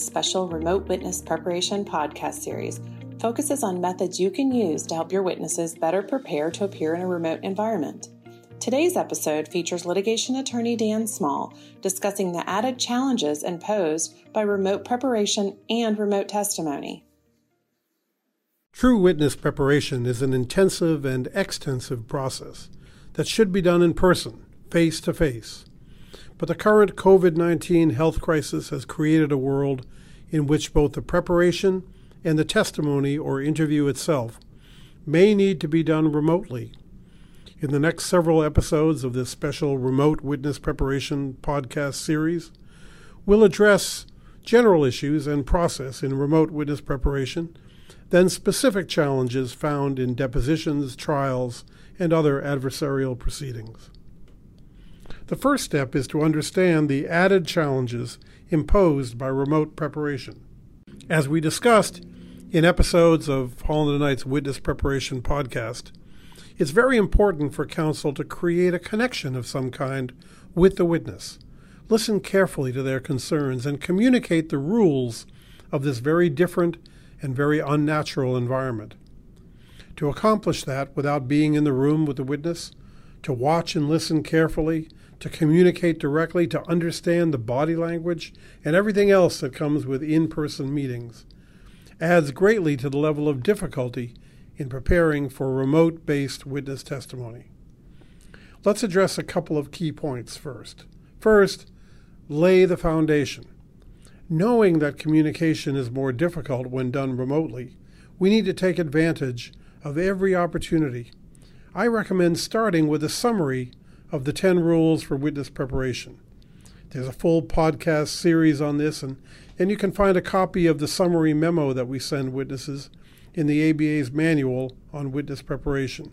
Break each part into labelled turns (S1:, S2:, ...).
S1: Special remote witness preparation podcast series focuses on methods you can use to help your witnesses better prepare to appear in a remote environment. Today's episode features litigation attorney Dan Small discussing the added challenges imposed by remote preparation and remote testimony.
S2: True witness preparation is an intensive and extensive process that should be done in person, face to face. But the current COVID 19 health crisis has created a world in which both the preparation and the testimony or interview itself may need to be done remotely. In the next several episodes of this special remote witness preparation podcast series, we'll address general issues and process in remote witness preparation, then specific challenges found in depositions, trials, and other adversarial proceedings. The first step is to understand the added challenges imposed by remote preparation. As we discussed in episodes of Holland and Knight's Witness Preparation podcast, it's very important for counsel to create a connection of some kind with the witness. Listen carefully to their concerns and communicate the rules of this very different and very unnatural environment. To accomplish that without being in the room with the witness, to watch and listen carefully, to communicate directly, to understand the body language, and everything else that comes with in person meetings, adds greatly to the level of difficulty in preparing for remote based witness testimony. Let's address a couple of key points first. First, lay the foundation. Knowing that communication is more difficult when done remotely, we need to take advantage of every opportunity. I recommend starting with a summary of the 10 rules for witness preparation. There's a full podcast series on this, and, and you can find a copy of the summary memo that we send witnesses in the ABA's manual on witness preparation.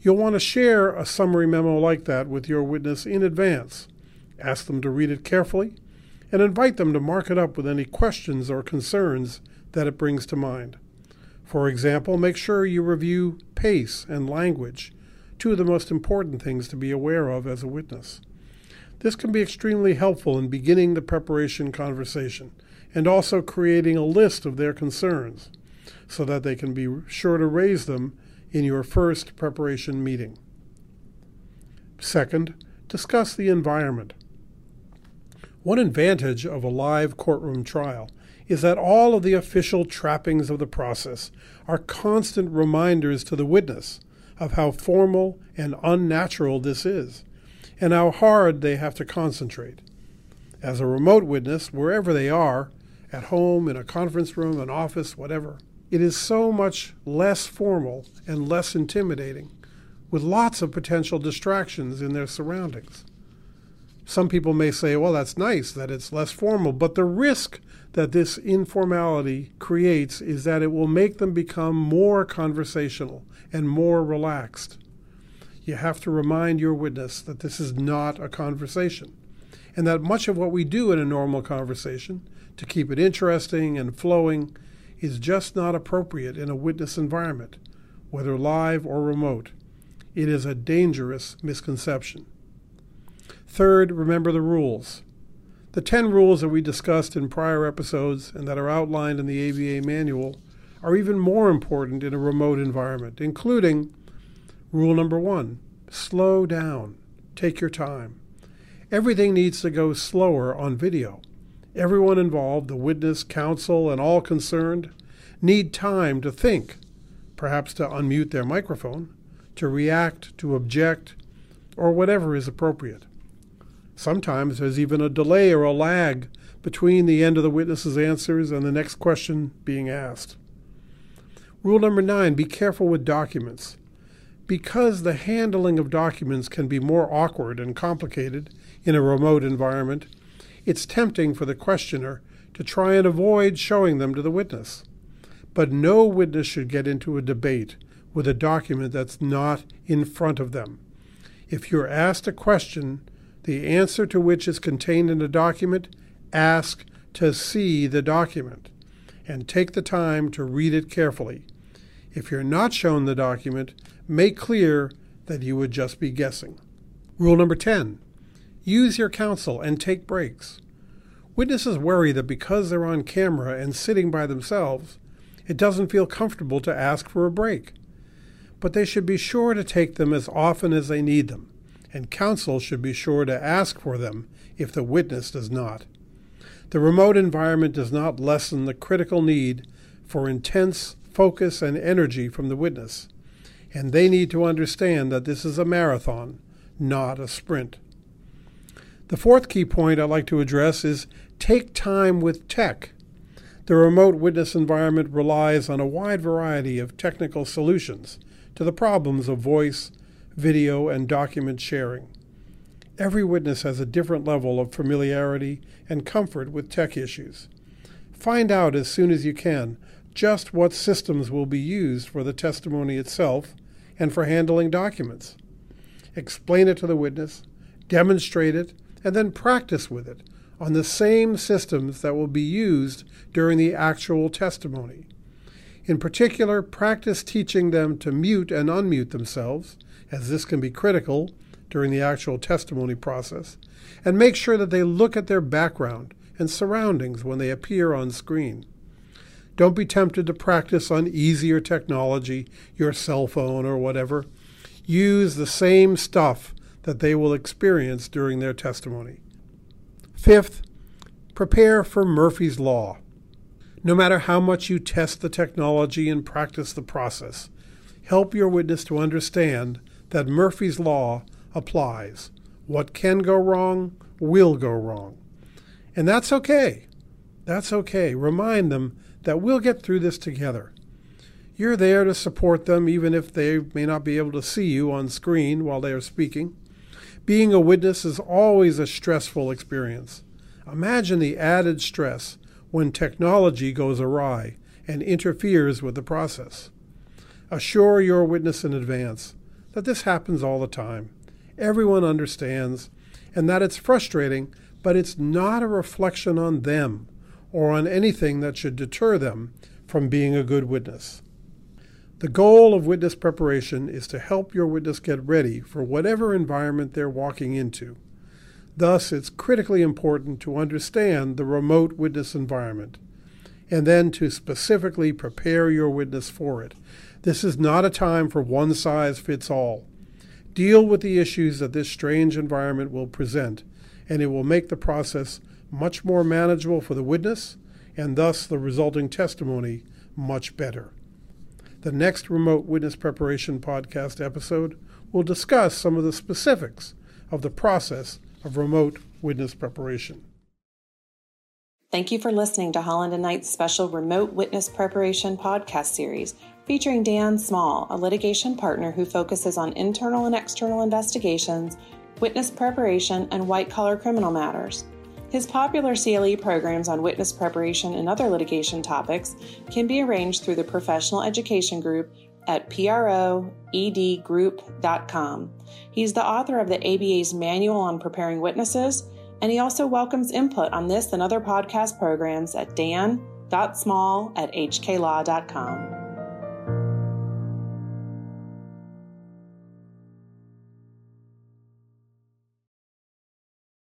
S2: You'll want to share a summary memo like that with your witness in advance. Ask them to read it carefully and invite them to mark it up with any questions or concerns that it brings to mind. For example, make sure you review pace and language two of the most important things to be aware of as a witness. This can be extremely helpful in beginning the preparation conversation and also creating a list of their concerns so that they can be sure to raise them in your first preparation meeting. Second, discuss the environment. One advantage of a live courtroom trial is that all of the official trappings of the process are constant reminders to the witness of how formal and unnatural this is, and how hard they have to concentrate. As a remote witness, wherever they are, at home, in a conference room, an office, whatever, it is so much less formal and less intimidating, with lots of potential distractions in their surroundings. Some people may say, well, that's nice that it's less formal, but the risk that this informality creates is that it will make them become more conversational and more relaxed. You have to remind your witness that this is not a conversation, and that much of what we do in a normal conversation to keep it interesting and flowing is just not appropriate in a witness environment, whether live or remote. It is a dangerous misconception. Third, remember the rules. The 10 rules that we discussed in prior episodes and that are outlined in the ABA manual are even more important in a remote environment, including rule number one slow down, take your time. Everything needs to go slower on video. Everyone involved, the witness, counsel, and all concerned, need time to think, perhaps to unmute their microphone, to react, to object, or whatever is appropriate. Sometimes there's even a delay or a lag between the end of the witness's answers and the next question being asked. Rule number nine be careful with documents. Because the handling of documents can be more awkward and complicated in a remote environment, it's tempting for the questioner to try and avoid showing them to the witness. But no witness should get into a debate with a document that's not in front of them. If you're asked a question, the answer to which is contained in the document, ask to see the document and take the time to read it carefully. If you're not shown the document, make clear that you would just be guessing. Rule number 10 use your counsel and take breaks. Witnesses worry that because they're on camera and sitting by themselves, it doesn't feel comfortable to ask for a break. But they should be sure to take them as often as they need them, and counsel should be sure to ask for them if the witness does not. The remote environment does not lessen the critical need for intense focus and energy from the witness, and they need to understand that this is a marathon, not a sprint. The fourth key point I'd like to address is take time with tech. The remote witness environment relies on a wide variety of technical solutions to the problems of voice, video, and document sharing. Every witness has a different level of familiarity and comfort with tech issues. Find out as soon as you can just what systems will be used for the testimony itself and for handling documents. Explain it to the witness, demonstrate it, and then practice with it on the same systems that will be used during the actual testimony. In particular, practice teaching them to mute and unmute themselves, as this can be critical during the actual testimony process, and make sure that they look at their background and surroundings when they appear on screen. Don't be tempted to practice on easier technology, your cell phone or whatever. Use the same stuff that they will experience during their testimony. Fifth, prepare for Murphy's Law. No matter how much you test the technology and practice the process, help your witness to understand that Murphy's Law applies. What can go wrong will go wrong. And that's okay. That's okay. Remind them that we'll get through this together. You're there to support them even if they may not be able to see you on screen while they are speaking. Being a witness is always a stressful experience. Imagine the added stress when technology goes awry and interferes with the process. Assure your witness in advance that this happens all the time. Everyone understands, and that it's frustrating, but it's not a reflection on them or on anything that should deter them from being a good witness. The goal of witness preparation is to help your witness get ready for whatever environment they're walking into. Thus, it's critically important to understand the remote witness environment and then to specifically prepare your witness for it. This is not a time for one size fits all. Deal with the issues that this strange environment will present, and it will make the process much more manageable for the witness and thus the resulting testimony much better. The next Remote Witness Preparation Podcast episode will discuss some of the specifics of the process of remote witness preparation.
S1: Thank you for listening to Holland and Knight's special Remote Witness Preparation podcast series featuring Dan Small, a litigation partner who focuses on internal and external investigations, witness preparation, and white collar criminal matters. His popular CLE programs on witness preparation and other litigation topics can be arranged through the Professional Education Group at proedgroup.com. He's the author of the ABA's Manual on Preparing Witnesses, and he also welcomes input on this and other podcast programs at dan.small at hklaw.com.